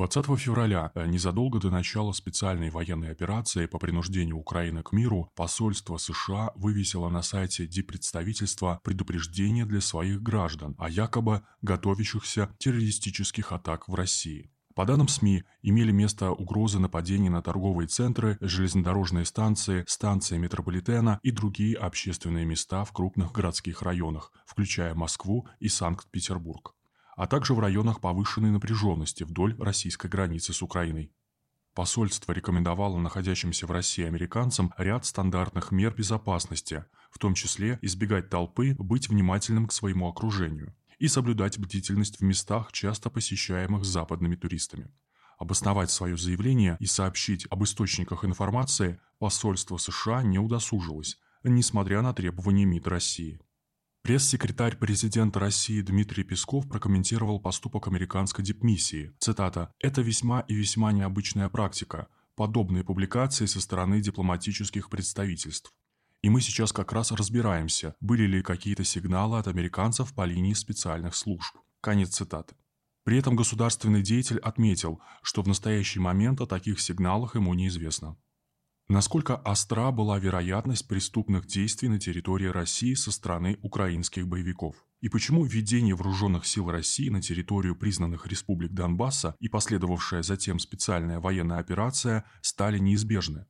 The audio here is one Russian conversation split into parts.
20 февраля, э, незадолго до начала специальной военной операции по принуждению Украины к миру, посольство США вывесило на сайте дипредставительства предупреждение для своих граждан о якобы готовящихся террористических атак в России. По данным СМИ, имели место угрозы нападений на торговые центры, железнодорожные станции, станции метрополитена и другие общественные места в крупных городских районах, включая Москву и Санкт-Петербург а также в районах повышенной напряженности вдоль российской границы с Украиной. Посольство рекомендовало находящимся в России американцам ряд стандартных мер безопасности, в том числе избегать толпы, быть внимательным к своему окружению и соблюдать бдительность в местах, часто посещаемых западными туристами. Обосновать свое заявление и сообщить об источниках информации посольство США не удосужилось, несмотря на требования МИД России. Пресс-секретарь президента России Дмитрий Песков прокомментировал поступок американской дипмиссии. Цитата «Это весьма и весьма необычная практика. Подобные публикации со стороны дипломатических представительств. И мы сейчас как раз разбираемся, были ли какие-то сигналы от американцев по линии специальных служб». Конец цитаты. При этом государственный деятель отметил, что в настоящий момент о таких сигналах ему неизвестно. Насколько остра была вероятность преступных действий на территории России со стороны украинских боевиков? И почему введение вооруженных сил России на территорию признанных республик Донбасса и последовавшая затем специальная военная операция стали неизбежны?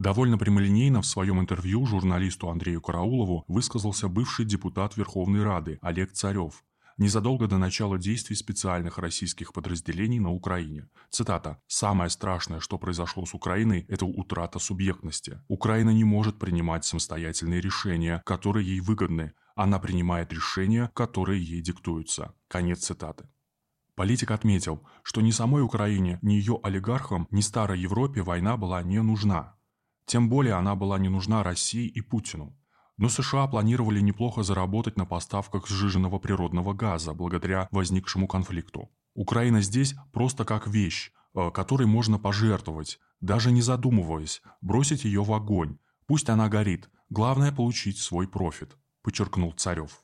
Довольно прямолинейно в своем интервью журналисту Андрею Караулову высказался бывший депутат Верховной Рады Олег Царев, незадолго до начала действий специальных российских подразделений на Украине. Цитата. «Самое страшное, что произошло с Украиной, это утрата субъектности. Украина не может принимать самостоятельные решения, которые ей выгодны. Она принимает решения, которые ей диктуются». Конец цитаты. Политик отметил, что ни самой Украине, ни ее олигархам, ни старой Европе война была не нужна. Тем более она была не нужна России и Путину. Но США планировали неплохо заработать на поставках сжиженного природного газа благодаря возникшему конфликту. Украина здесь просто как вещь, э, которой можно пожертвовать, даже не задумываясь, бросить ее в огонь. Пусть она горит, главное получить свой профит, подчеркнул Царев.